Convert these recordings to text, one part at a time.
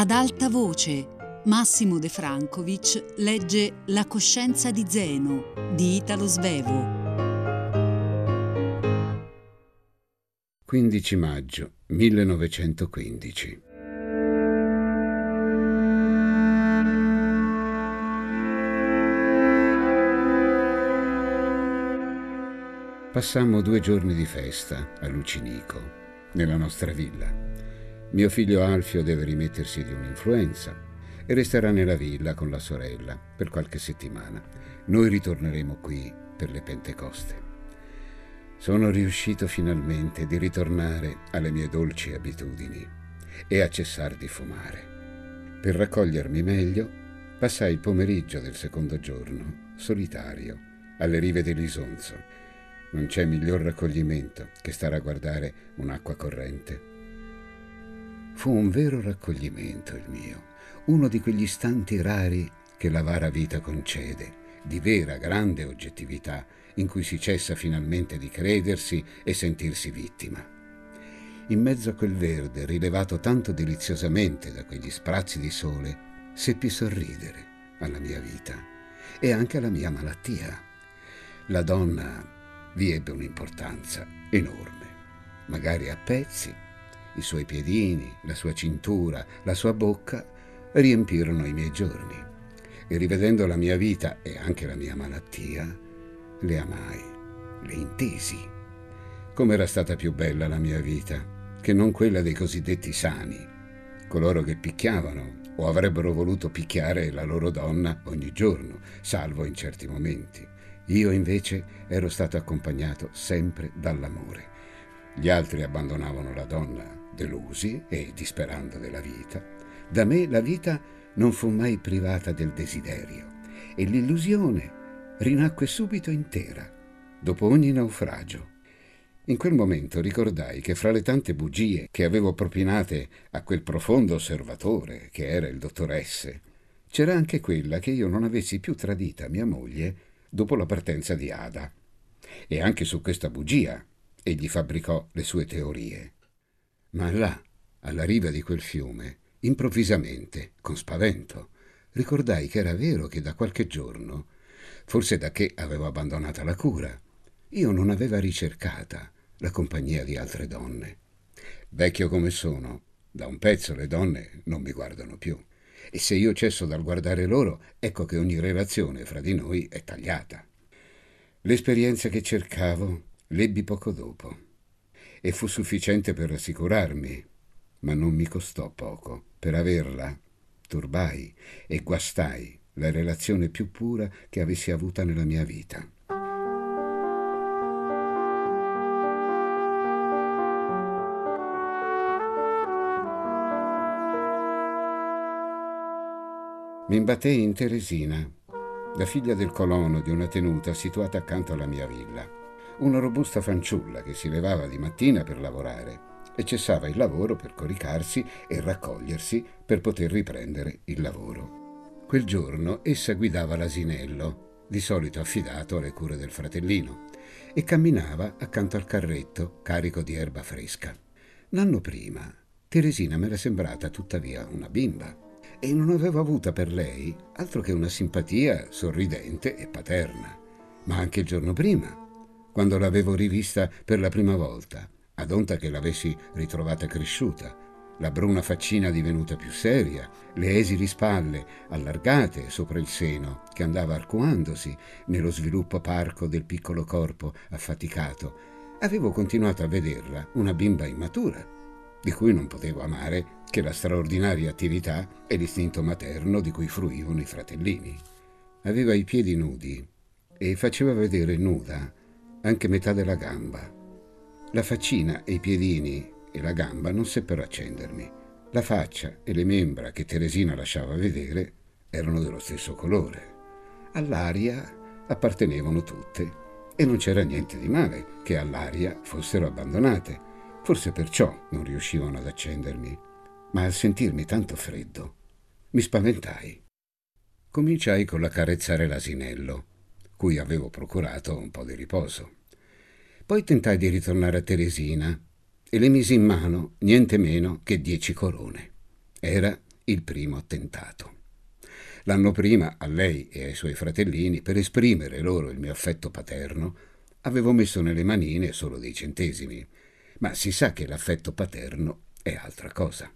Ad alta voce, Massimo De Francovic legge La coscienza di Zeno di Italo Svevo. 15 maggio 1915. Passammo due giorni di festa a Lucinico, nella nostra villa. Mio figlio Alfio deve rimettersi di un'influenza e resterà nella villa con la sorella per qualche settimana. Noi ritorneremo qui per le Pentecoste. Sono riuscito finalmente di ritornare alle mie dolci abitudini e a cessare di fumare. Per raccogliermi meglio, passai il pomeriggio del secondo giorno, solitario, alle rive dell'Isonzo. Non c'è miglior raccoglimento che stare a guardare un'acqua corrente. Fu un vero raccoglimento il mio uno di quegli istanti rari che la vara vita concede, di vera grande oggettività, in cui si cessa finalmente di credersi e sentirsi vittima. In mezzo a quel verde, rilevato tanto deliziosamente da quegli sprazzi di sole, seppi sorridere alla mia vita e anche alla mia malattia. La donna vi ebbe un'importanza enorme, magari a pezzi, i suoi piedini, la sua cintura, la sua bocca riempirono i miei giorni e rivedendo la mia vita e anche la mia malattia, le amai, le intesi. Com'era stata più bella la mia vita che non quella dei cosiddetti sani, coloro che picchiavano o avrebbero voluto picchiare la loro donna ogni giorno, salvo in certi momenti. Io invece ero stato accompagnato sempre dall'amore. Gli altri abbandonavano la donna delusi e disperando della vita da me la vita non fu mai privata del desiderio e l'illusione rinacque subito intera, dopo ogni naufragio. In quel momento ricordai che fra le tante bugie che avevo propinate a quel profondo osservatore che era il dottor S, c'era anche quella che io non avessi più tradita mia moglie dopo la partenza di Ada. E anche su questa bugia egli fabbricò le sue teorie. Ma là, alla riva di quel fiume, Improvvisamente, con spavento, ricordai che era vero che da qualche giorno, forse da che avevo abbandonata la cura, io non aveva ricercata la compagnia di altre donne. Vecchio come sono, da un pezzo le donne non mi guardano più. E se io cesso dal guardare loro, ecco che ogni relazione fra di noi è tagliata. L'esperienza che cercavo l'ebbi poco dopo e fu sufficiente per rassicurarmi, ma non mi costò poco per averla, turbai e guastai la relazione più pura che avessi avuta nella mia vita. Mi imbattei in Teresina, la figlia del colono di una tenuta situata accanto alla mia villa, una robusta fanciulla che si levava di mattina per lavorare e cessava il lavoro per coricarsi e raccogliersi per poter riprendere il lavoro. Quel giorno essa guidava l'asinello, di solito affidato alle cure del fratellino, e camminava accanto al carretto carico di erba fresca. L'anno prima Teresina mi era sembrata tuttavia una bimba e non avevo avuta per lei altro che una simpatia sorridente e paterna. Ma anche il giorno prima, quando l'avevo rivista per la prima volta, ad onta che l'avessi ritrovata cresciuta, la bruna faccina divenuta più seria, le esili spalle allargate sopra il seno che andava arcuandosi nello sviluppo parco del piccolo corpo affaticato, avevo continuato a vederla una bimba immatura, di cui non potevo amare che la straordinaria attività e l'istinto materno di cui fruivano i fratellini. Aveva i piedi nudi e faceva vedere nuda anche metà della gamba la faccina e i piedini e la gamba non seppero accendermi. La faccia e le membra che Teresina lasciava vedere erano dello stesso colore. All'aria appartenevano tutte e non c'era niente di male che all'aria fossero abbandonate. Forse perciò non riuscivano ad accendermi. Ma al sentirmi tanto freddo, mi spaventai. Cominciai con l'accarezzare l'asinello, cui avevo procurato un po' di riposo. Poi tentai di ritornare a Teresina e le misi in mano niente meno che dieci corone. Era il primo attentato. L'anno prima, a lei e ai suoi fratellini, per esprimere loro il mio affetto paterno, avevo messo nelle manine solo dei centesimi, ma si sa che l'affetto paterno è altra cosa.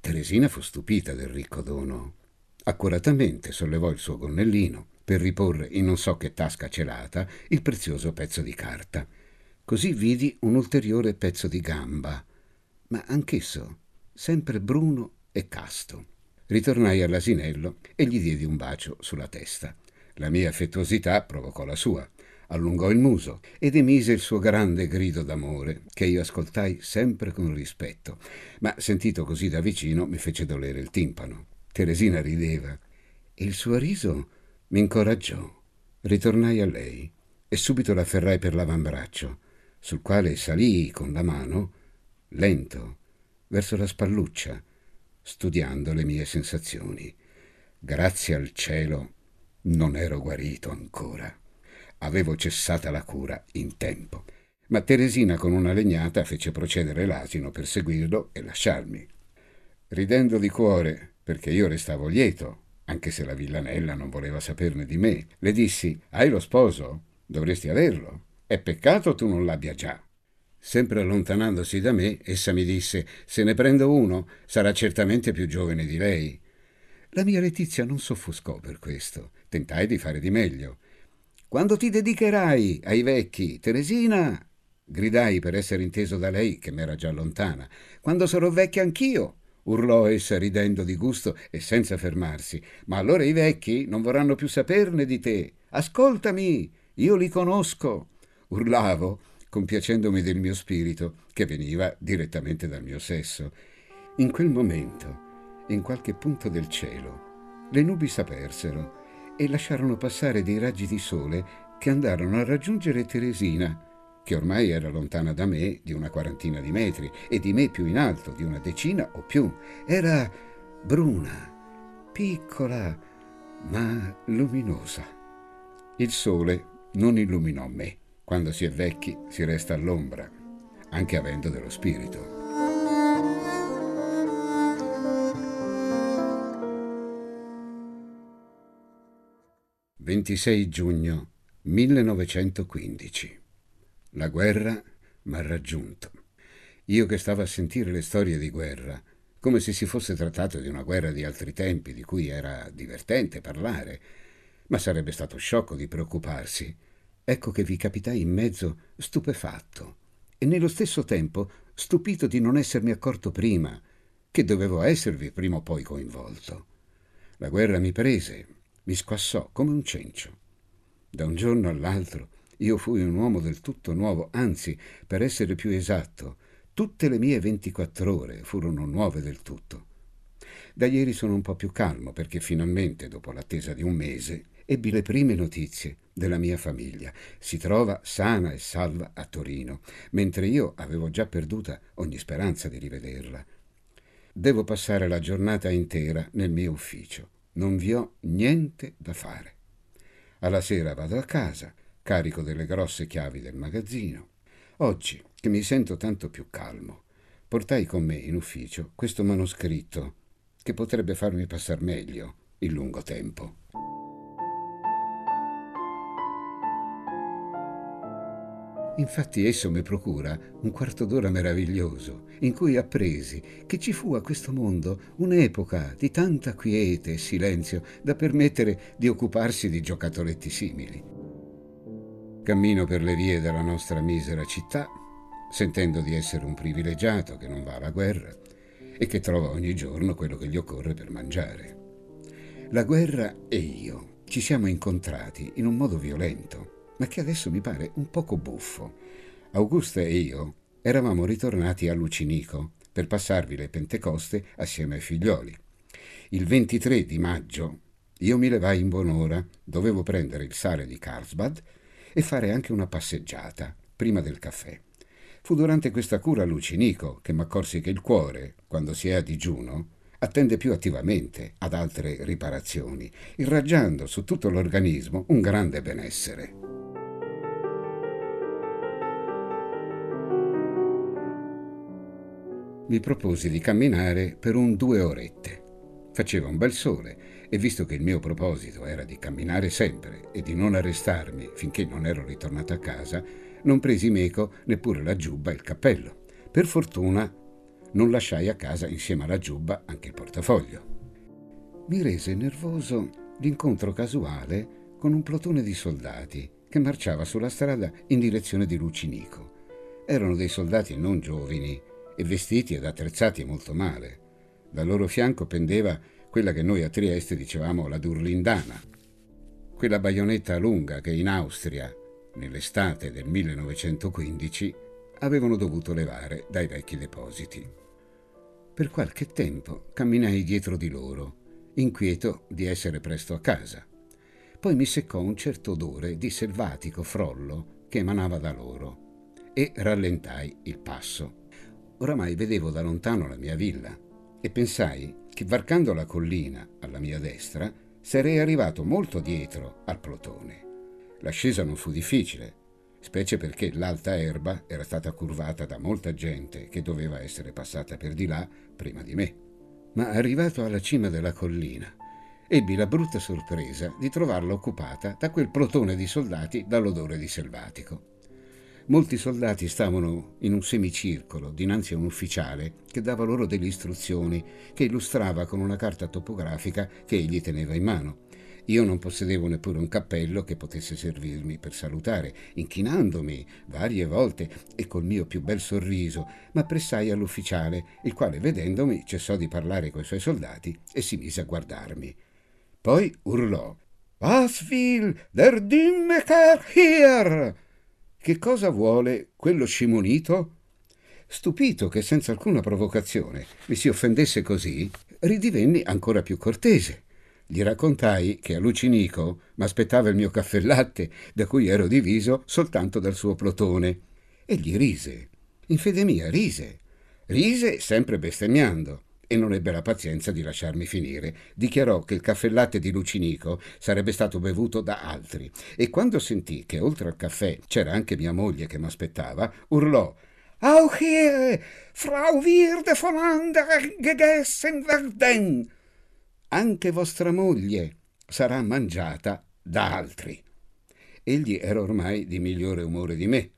Teresina fu stupita del ricco dono. Accuratamente sollevò il suo gonnellino per riporre in non so che tasca celata il prezioso pezzo di carta. Così vidi un ulteriore pezzo di gamba, ma anch'esso sempre bruno e casto. Ritornai all'asinello e gli diedi un bacio sulla testa. La mia affettuosità provocò la sua allungò il muso ed emise il suo grande grido d'amore, che io ascoltai sempre con rispetto, ma sentito così da vicino mi fece dolere il timpano. Teresina rideva e il suo riso mi incoraggiò. Ritornai a lei e subito l'afferrai per l'avambraccio, sul quale salii con la mano, lento, verso la spalluccia, studiando le mie sensazioni. Grazie al cielo non ero guarito ancora avevo cessata la cura in tempo. Ma Teresina con una legnata fece procedere l'asino per seguirlo e lasciarmi. Ridendo di cuore, perché io restavo lieto, anche se la villanella non voleva saperne di me, le dissi: Hai lo sposo? Dovresti averlo. È peccato tu non l'abbia già. Sempre allontanandosi da me, essa mi disse: Se ne prendo uno, sarà certamente più giovane di lei. La mia Letizia non s'offuscò per questo. Tentai di fare di meglio. Quando ti dedicherai ai vecchi, Teresina? gridai per essere inteso da lei, che m'era già lontana. Quando sarò vecchia anch'io, urlò essa ridendo di gusto e senza fermarsi. Ma allora i vecchi non vorranno più saperne di te. Ascoltami, io li conosco. Urlavo, compiacendomi del mio spirito, che veniva direttamente dal mio sesso. In quel momento, in qualche punto del cielo, le nubi s'apersero e lasciarono passare dei raggi di sole che andarono a raggiungere Teresina, che ormai era lontana da me di una quarantina di metri e di me più in alto di una decina o più. Era bruna, piccola, ma luminosa. Il sole non illuminò me. Quando si è vecchi si resta all'ombra, anche avendo dello spirito. 26 giugno 1915. La guerra m'ha raggiunto. Io che stavo a sentire le storie di guerra, come se si fosse trattato di una guerra di altri tempi di cui era divertente parlare, ma sarebbe stato sciocco di preoccuparsi. Ecco che vi capitai in mezzo stupefatto e nello stesso tempo stupito di non essermi accorto prima, che dovevo esservi prima o poi coinvolto. La guerra mi prese, mi squassò come un cencio. Da un giorno all'altro io fui un uomo del tutto nuovo, anzi, per essere più esatto, tutte le mie 24 ore furono nuove del tutto. Da ieri sono un po' più calmo perché finalmente, dopo l'attesa di un mese, ebbi le prime notizie della mia famiglia. Si trova sana e salva a Torino, mentre io avevo già perduta ogni speranza di rivederla. Devo passare la giornata intera nel mio ufficio non vi ho niente da fare. Alla sera vado a casa, carico delle grosse chiavi del magazzino. Oggi, che mi sento tanto più calmo, portai con me in ufficio questo manoscritto che potrebbe farmi passar meglio il lungo tempo. Infatti esso mi procura un quarto d'ora meraviglioso, in cui appresi che ci fu a questo mondo un'epoca di tanta quiete e silenzio da permettere di occuparsi di gioccatoletti simili. Cammino per le vie della nostra misera città, sentendo di essere un privilegiato che non va alla guerra e che trova ogni giorno quello che gli occorre per mangiare. La guerra e io ci siamo incontrati in un modo violento ma che adesso mi pare un poco buffo. Augusta e io eravamo ritornati a Lucinico per passarvi le Pentecoste assieme ai figlioli. Il 23 di maggio io mi levai in buon'ora, dovevo prendere il sale di Carlsbad e fare anche una passeggiata prima del caffè. Fu durante questa cura Lucinico che m'accorsi che il cuore, quando si è a digiuno, attende più attivamente ad altre riparazioni, irraggiando su tutto l'organismo un grande benessere. mi proposi di camminare per un due orette. Faceva un bel sole e visto che il mio proposito era di camminare sempre e di non arrestarmi finché non ero ritornato a casa, non presi meco neppure la giubba e il cappello. Per fortuna non lasciai a casa insieme alla giubba anche il portafoglio. Mi rese nervoso l'incontro casuale con un plotone di soldati che marciava sulla strada in direzione di Lucinico. Erano dei soldati non giovani e vestiti ed attrezzati molto male. Dal loro fianco pendeva quella che noi a Trieste dicevamo la Durlindana, quella baionetta lunga che in Austria, nell'estate del 1915, avevano dovuto levare dai vecchi depositi. Per qualche tempo camminai dietro di loro, inquieto di essere presto a casa. Poi mi seccò un certo odore di selvatico frollo che emanava da loro e rallentai il passo. Oramai vedevo da lontano la mia villa e pensai che varcando la collina alla mia destra sarei arrivato molto dietro al plotone. L'ascesa non fu difficile, specie perché l'alta erba era stata curvata da molta gente che doveva essere passata per di là prima di me. Ma arrivato alla cima della collina, ebbi la brutta sorpresa di trovarla occupata da quel plotone di soldati dall'odore di selvatico. Molti soldati stavano in un semicircolo dinanzi a un ufficiale che dava loro delle istruzioni che illustrava con una carta topografica che egli teneva in mano. Io non possedevo neppure un cappello che potesse servirmi per salutare, inchinandomi varie volte e col mio più bel sorriso, ma pressai all'ufficiale, il quale vedendomi cessò di parlare coi suoi soldati e si mise a guardarmi. Poi urlò Was der Dimmeker hier? Che cosa vuole quello scimunito? Stupito che senza alcuna provocazione mi si offendesse così, ridivenni ancora più cortese. Gli raccontai che a Lucinico m'aspettava il mio caffè latte, da cui ero diviso soltanto dal suo plotone. Egli rise. In fede mia rise. Rise sempre bestemmiando e non ebbe la pazienza di lasciarmi finire. Dichiarò che il caffè latte di Lucinico sarebbe stato bevuto da altri e quando sentì che oltre al caffè c'era anche mia moglie che m'aspettava, urlò Auch hier, Frau Wirde von anderen gegessen werden. Anche vostra moglie sarà mangiata da altri. Egli era ormai di migliore umore di me.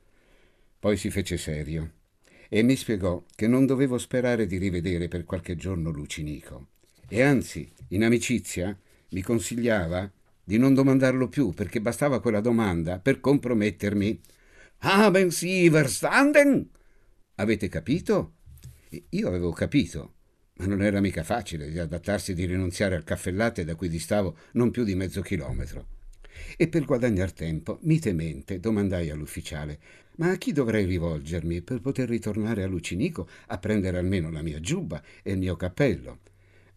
Poi si fece serio e mi spiegò che non dovevo sperare di rivedere per qualche giorno Lucinico. E anzi, in amicizia, mi consigliava di non domandarlo più perché bastava quella domanda per compromettermi. Haben Sie verstanden? Avete capito? Io avevo capito, ma non era mica facile di adattarsi di rinunziare al caffè latte da cui distavo non più di mezzo chilometro. E per guadagnar tempo, mitemente, domandai all'ufficiale ma a chi dovrei rivolgermi per poter ritornare a Lucinico a prendere almeno la mia giubba e il mio cappello?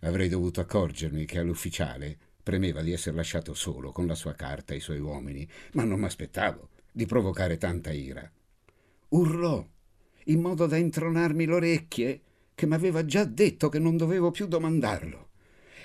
Avrei dovuto accorgermi che all'ufficiale premeva di essere lasciato solo con la sua carta e i suoi uomini, ma non m'aspettavo di provocare tanta ira. Urlò, in modo da intronarmi le orecchie, che m'aveva già detto che non dovevo più domandarlo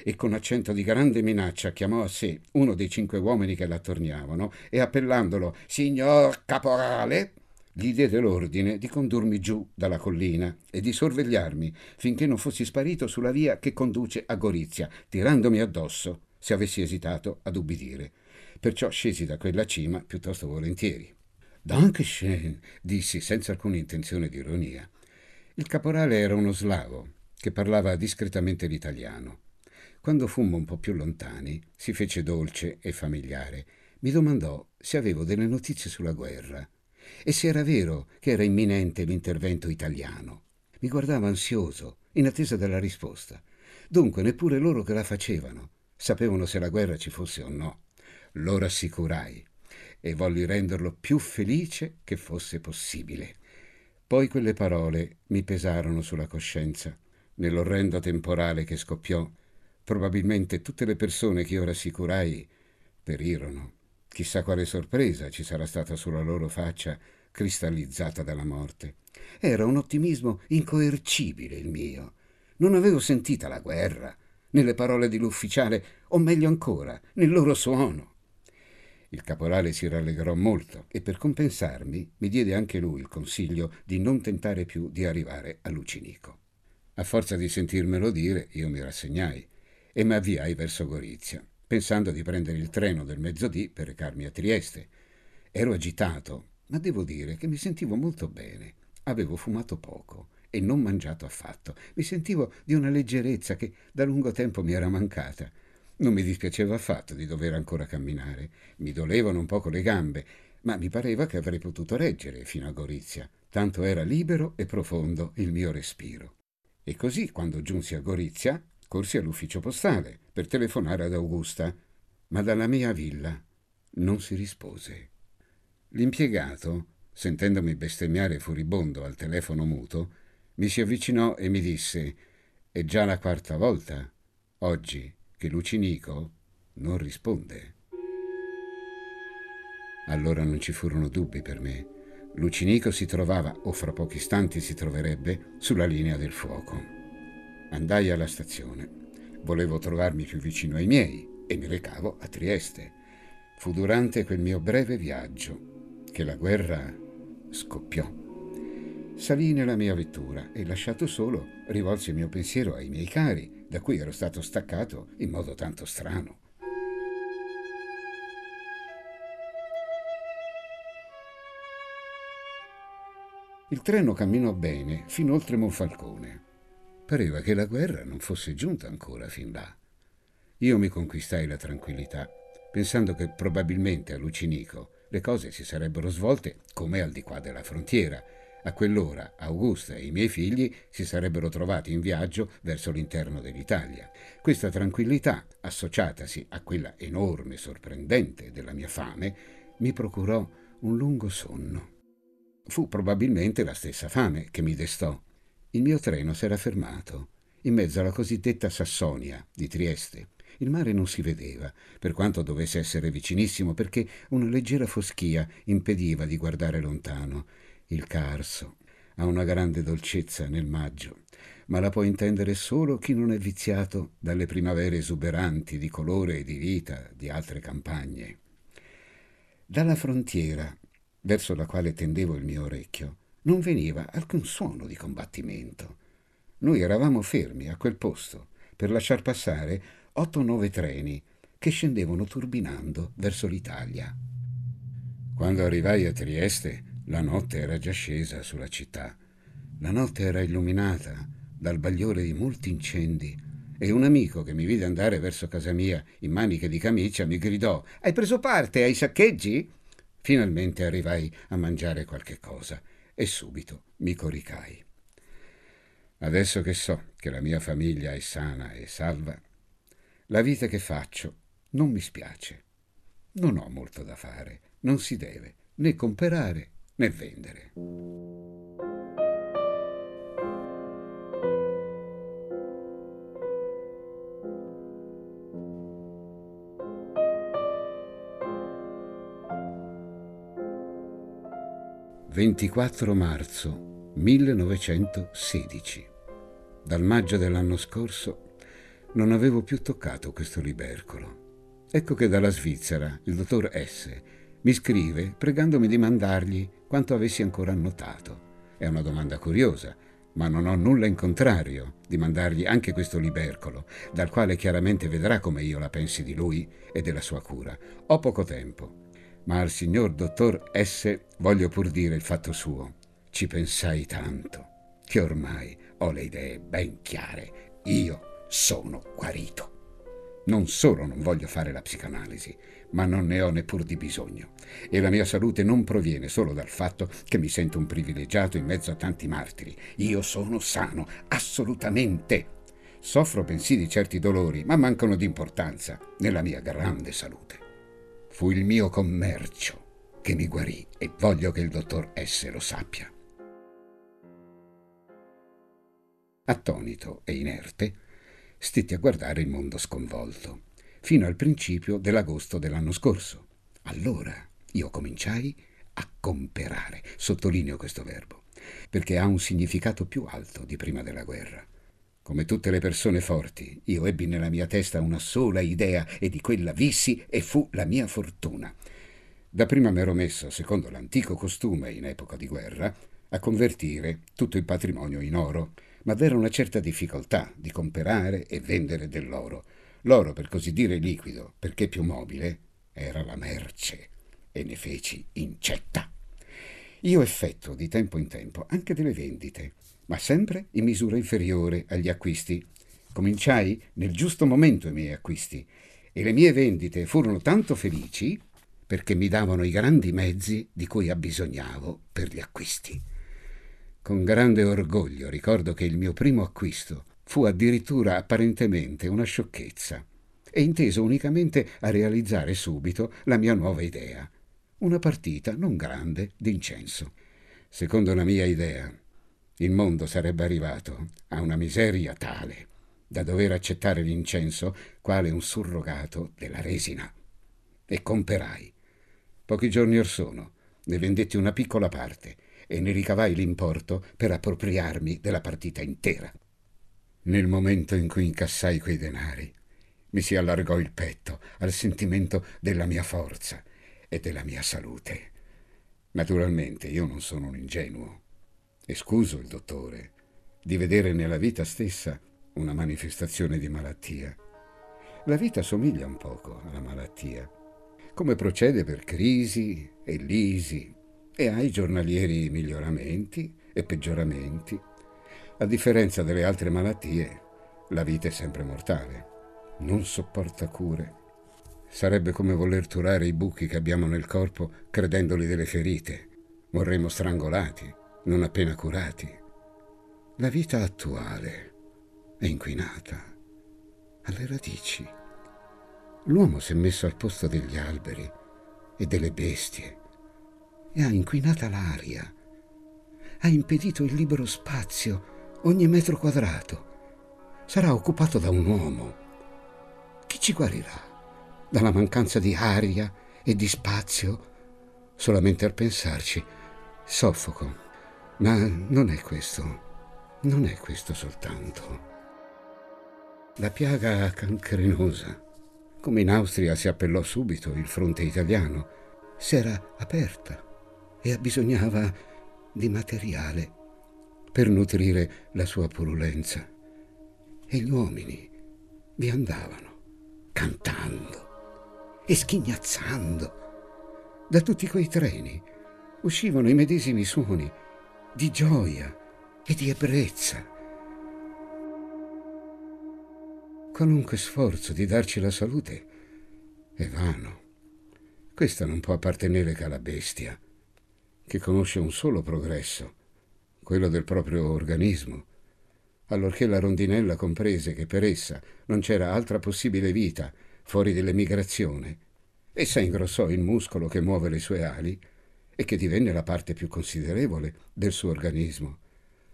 e con accento di grande minaccia chiamò a sé uno dei cinque uomini che l'attorniavano e appellandolo Signor Caporale, gli diede l'ordine di condurmi giù dalla collina e di sorvegliarmi finché non fossi sparito sulla via che conduce a Gorizia, tirandomi addosso se avessi esitato ad ubbidire. Perciò scesi da quella cima piuttosto volentieri. Dankeschön, dissi senza alcuna intenzione di ironia. Il caporale era uno slavo che parlava discretamente l'italiano. Quando fummo un po' più lontani, si fece dolce e familiare. Mi domandò se avevo delle notizie sulla guerra e se era vero che era imminente l'intervento italiano. Mi guardava ansioso, in attesa della risposta. Dunque neppure loro che la facevano sapevano se la guerra ci fosse o no. Lo rassicurai e volli renderlo più felice che fosse possibile. Poi quelle parole mi pesarono sulla coscienza. Nell'orrendo temporale che scoppiò, Probabilmente tutte le persone che io rassicurai perirono. Chissà quale sorpresa ci sarà stata sulla loro faccia cristallizzata dalla morte. Era un ottimismo incoercibile il mio. Non avevo sentita la guerra, nelle parole dell'ufficiale, o meglio ancora, nel loro suono. Il caporale si rallegrò molto e per compensarmi mi diede anche lui il consiglio di non tentare più di arrivare a Lucinico. A forza di sentirmelo dire, io mi rassegnai e mi avviai verso Gorizia, pensando di prendere il treno del mezzodì per recarmi a Trieste. Ero agitato, ma devo dire che mi sentivo molto bene. Avevo fumato poco e non mangiato affatto. Mi sentivo di una leggerezza che da lungo tempo mi era mancata. Non mi dispiaceva affatto di dover ancora camminare. Mi dolevano un poco le gambe, ma mi pareva che avrei potuto reggere fino a Gorizia, tanto era libero e profondo il mio respiro. E così, quando giunsi a Gorizia, corsi all'ufficio postale per telefonare ad Augusta, ma dalla mia villa non si rispose. L'impiegato, sentendomi bestemmiare furibondo al telefono muto, mi si avvicinò e mi disse È già la quarta volta, oggi, che Lucinico non risponde. Allora non ci furono dubbi per me. Lucinico si trovava, o fra pochi istanti si troverebbe, sulla linea del fuoco. Andai alla stazione. Volevo trovarmi più vicino ai miei e mi recavo a Trieste. Fu durante quel mio breve viaggio che la guerra scoppiò. Salì nella mia vettura e, lasciato solo, rivolsi il mio pensiero ai miei cari, da cui ero stato staccato in modo tanto strano. Il treno camminò bene fino oltre Monfalcone. Pareva che la guerra non fosse giunta ancora fin là. Io mi conquistai la tranquillità, pensando che probabilmente a Lucinico le cose si sarebbero svolte come al di qua della frontiera. A quell'ora Augusta e i miei figli si sarebbero trovati in viaggio verso l'interno dell'Italia. Questa tranquillità, associatasi a quella enorme, sorprendente della mia fame, mi procurò un lungo sonno. Fu probabilmente la stessa fame che mi destò. Il mio treno s'era fermato, in mezzo alla cosiddetta Sassonia di Trieste. Il mare non si vedeva, per quanto dovesse essere vicinissimo, perché una leggera foschia impediva di guardare lontano. Il Carso ha una grande dolcezza nel maggio, ma la può intendere solo chi non è viziato dalle primavere esuberanti di colore e di vita di altre campagne. Dalla frontiera verso la quale tendevo il mio orecchio, non veniva alcun suono di combattimento. Noi eravamo fermi a quel posto per lasciar passare otto o nove treni che scendevano turbinando verso l'Italia. Quando arrivai a Trieste, la notte era già scesa sulla città. La notte era illuminata dal bagliore di molti incendi e un amico che mi vide andare verso casa mia in maniche di camicia mi gridò Hai preso parte ai saccheggi? Finalmente arrivai a mangiare qualche cosa e subito mi coricai. Adesso che so che la mia famiglia è sana e salva, la vita che faccio non mi spiace. Non ho molto da fare, non si deve né comprare né vendere. 24 marzo 1916. Dal maggio dell'anno scorso non avevo più toccato questo libercolo. Ecco che dalla Svizzera il dottor S. mi scrive pregandomi di mandargli quanto avessi ancora annotato. È una domanda curiosa, ma non ho nulla in contrario di mandargli anche questo libercolo, dal quale chiaramente vedrà come io la pensi di lui e della sua cura. Ho poco tempo ma al signor dottor S voglio pur dire il fatto suo. Ci pensai tanto che ormai ho le idee ben chiare. Io sono guarito. Non solo non voglio fare la psicanalisi, ma non ne ho neppur di bisogno. E la mia salute non proviene solo dal fatto che mi sento un privilegiato in mezzo a tanti martiri. Io sono sano, assolutamente. Soffro bensì di certi dolori, ma mancano di importanza nella mia grande salute. Fu il mio commercio che mi guarì e voglio che il dottor S lo sappia. Attonito e inerte, stetti a guardare il mondo sconvolto, fino al principio dell'agosto dell'anno scorso. Allora io cominciai a comperare, sottolineo questo verbo, perché ha un significato più alto di prima della guerra. Come tutte le persone forti, io ebbi nella mia testa una sola idea e di quella vissi e fu la mia fortuna. Dapprima m'ero messo, secondo l'antico costume in epoca di guerra, a convertire tutto il patrimonio in oro, ma v'era una certa difficoltà di comperare e vendere dell'oro. L'oro, per così dire liquido, perché più mobile, era la merce e ne feci incetta. Io effettuo di tempo in tempo anche delle vendite, ma sempre in misura inferiore agli acquisti. Cominciai nel giusto momento i miei acquisti e le mie vendite furono tanto felici perché mi davano i grandi mezzi di cui abbisognavo per gli acquisti. Con grande orgoglio ricordo che il mio primo acquisto fu addirittura apparentemente una sciocchezza e inteso unicamente a realizzare subito la mia nuova idea, una partita non grande d'incenso. Secondo la mia idea, il mondo sarebbe arrivato a una miseria tale da dover accettare l'incenso quale un surrogato della resina. E comperai. Pochi giorni or sono ne vendetti una piccola parte e ne ricavai l'importo per appropriarmi della partita intera. Nel momento in cui incassai quei denari, mi si allargò il petto al sentimento della mia forza e della mia salute. Naturalmente io non sono un ingenuo e scuso il dottore di vedere nella vita stessa una manifestazione di malattia. La vita somiglia un poco alla malattia, come procede per crisi e lisi e ha i giornalieri miglioramenti e peggioramenti a differenza delle altre malattie, la vita è sempre mortale. Non sopporta cure. Sarebbe come voler turare i buchi che abbiamo nel corpo credendoli delle ferite. Morremmo strangolati, non appena curati. La vita attuale è inquinata alle radici. L'uomo si è messo al posto degli alberi e delle bestie e ha inquinata l'aria, ha impedito il libero spazio ogni metro quadrato sarà occupato da un uomo. Chi ci guarirà dalla mancanza di aria e di spazio? Solamente al pensarci soffoco. Ma non è questo, non è questo soltanto. La piaga cancrenosa, come in Austria si appellò subito il fronte italiano, s'era aperta e abbisognava di materiale per nutrire la sua purulenza. E gli uomini vi andavano, cantando e schignazzando. Da tutti quei treni uscivano i medesimi suoni di gioia e di ebbrezza. Qualunque sforzo di darci la salute è vano. Questa non può appartenere che alla bestia, che conosce un solo progresso quello del proprio organismo, allorché la rondinella comprese che per essa non c'era altra possibile vita fuori dell'emigrazione, essa ingrossò il muscolo che muove le sue ali e che divenne la parte più considerevole del suo organismo.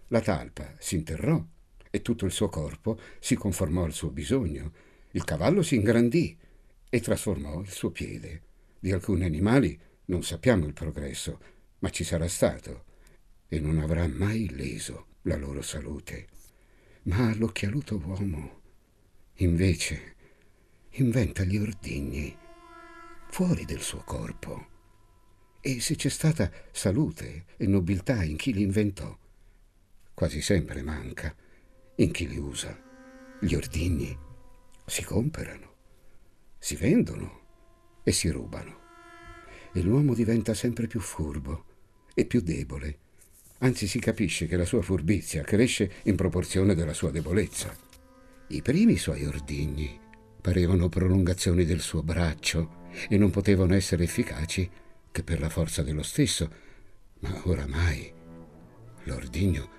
La talpa si interrò e tutto il suo corpo si conformò al suo bisogno. Il cavallo si ingrandì e trasformò il suo piede. Di alcuni animali non sappiamo il progresso, ma ci sarà stato e non avrà mai leso la loro salute. Ma l'occhialuto uomo, invece, inventa gli ordigni fuori del suo corpo. E se c'è stata salute e nobiltà in chi li inventò, quasi sempre manca in chi li usa. Gli ordigni si comprano, si vendono e si rubano. E l'uomo diventa sempre più furbo e più debole anzi si capisce che la sua furbizia cresce in proporzione della sua debolezza. I primi suoi ordigni parevano prolungazioni del suo braccio e non potevano essere efficaci che per la forza dello stesso, ma oramai l'ordigno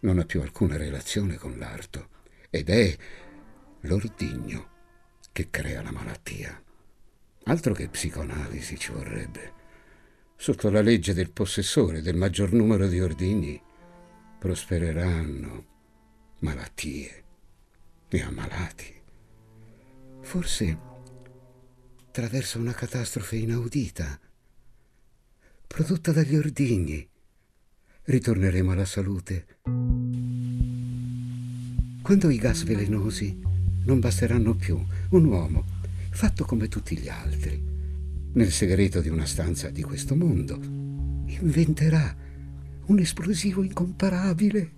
non ha più alcuna relazione con l'arto ed è l'ordigno che crea la malattia. Altro che psicoanalisi ci vorrebbe sotto la legge del possessore del maggior numero di ordigni, prospereranno malattie e ammalati. Forse attraverso una catastrofe inaudita, prodotta dagli ordigni, ritorneremo alla salute. Quando i gas velenosi non basteranno più, un uomo, fatto come tutti gli altri, nel segreto di una stanza di questo mondo, inventerà un esplosivo incomparabile,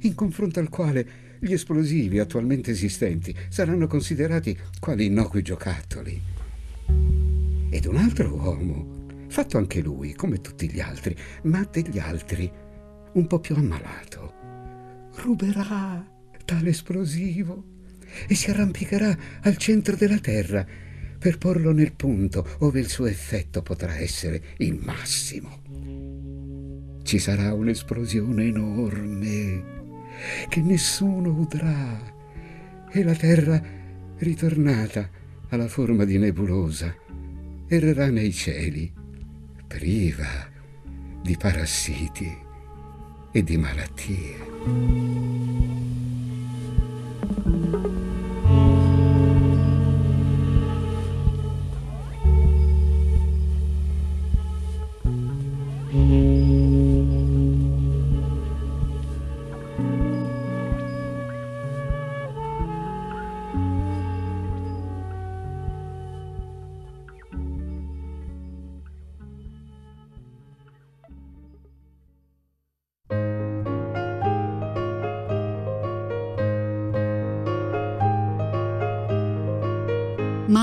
in confronto al quale Gli esplosivi attualmente esistenti saranno considerati quali innocui giocattoli. Ed un altro uomo, fatto anche lui, come tutti gli altri, ma degli altri, un po' più ammalato, ruberà tale esplosivo e si arrampicherà al centro della Terra per porlo nel punto dove il suo effetto potrà essere il massimo. Ci sarà un'esplosione enorme che nessuno udrà e la Terra, ritornata alla forma di nebulosa, errerà nei cieli, priva di parassiti e di malattie.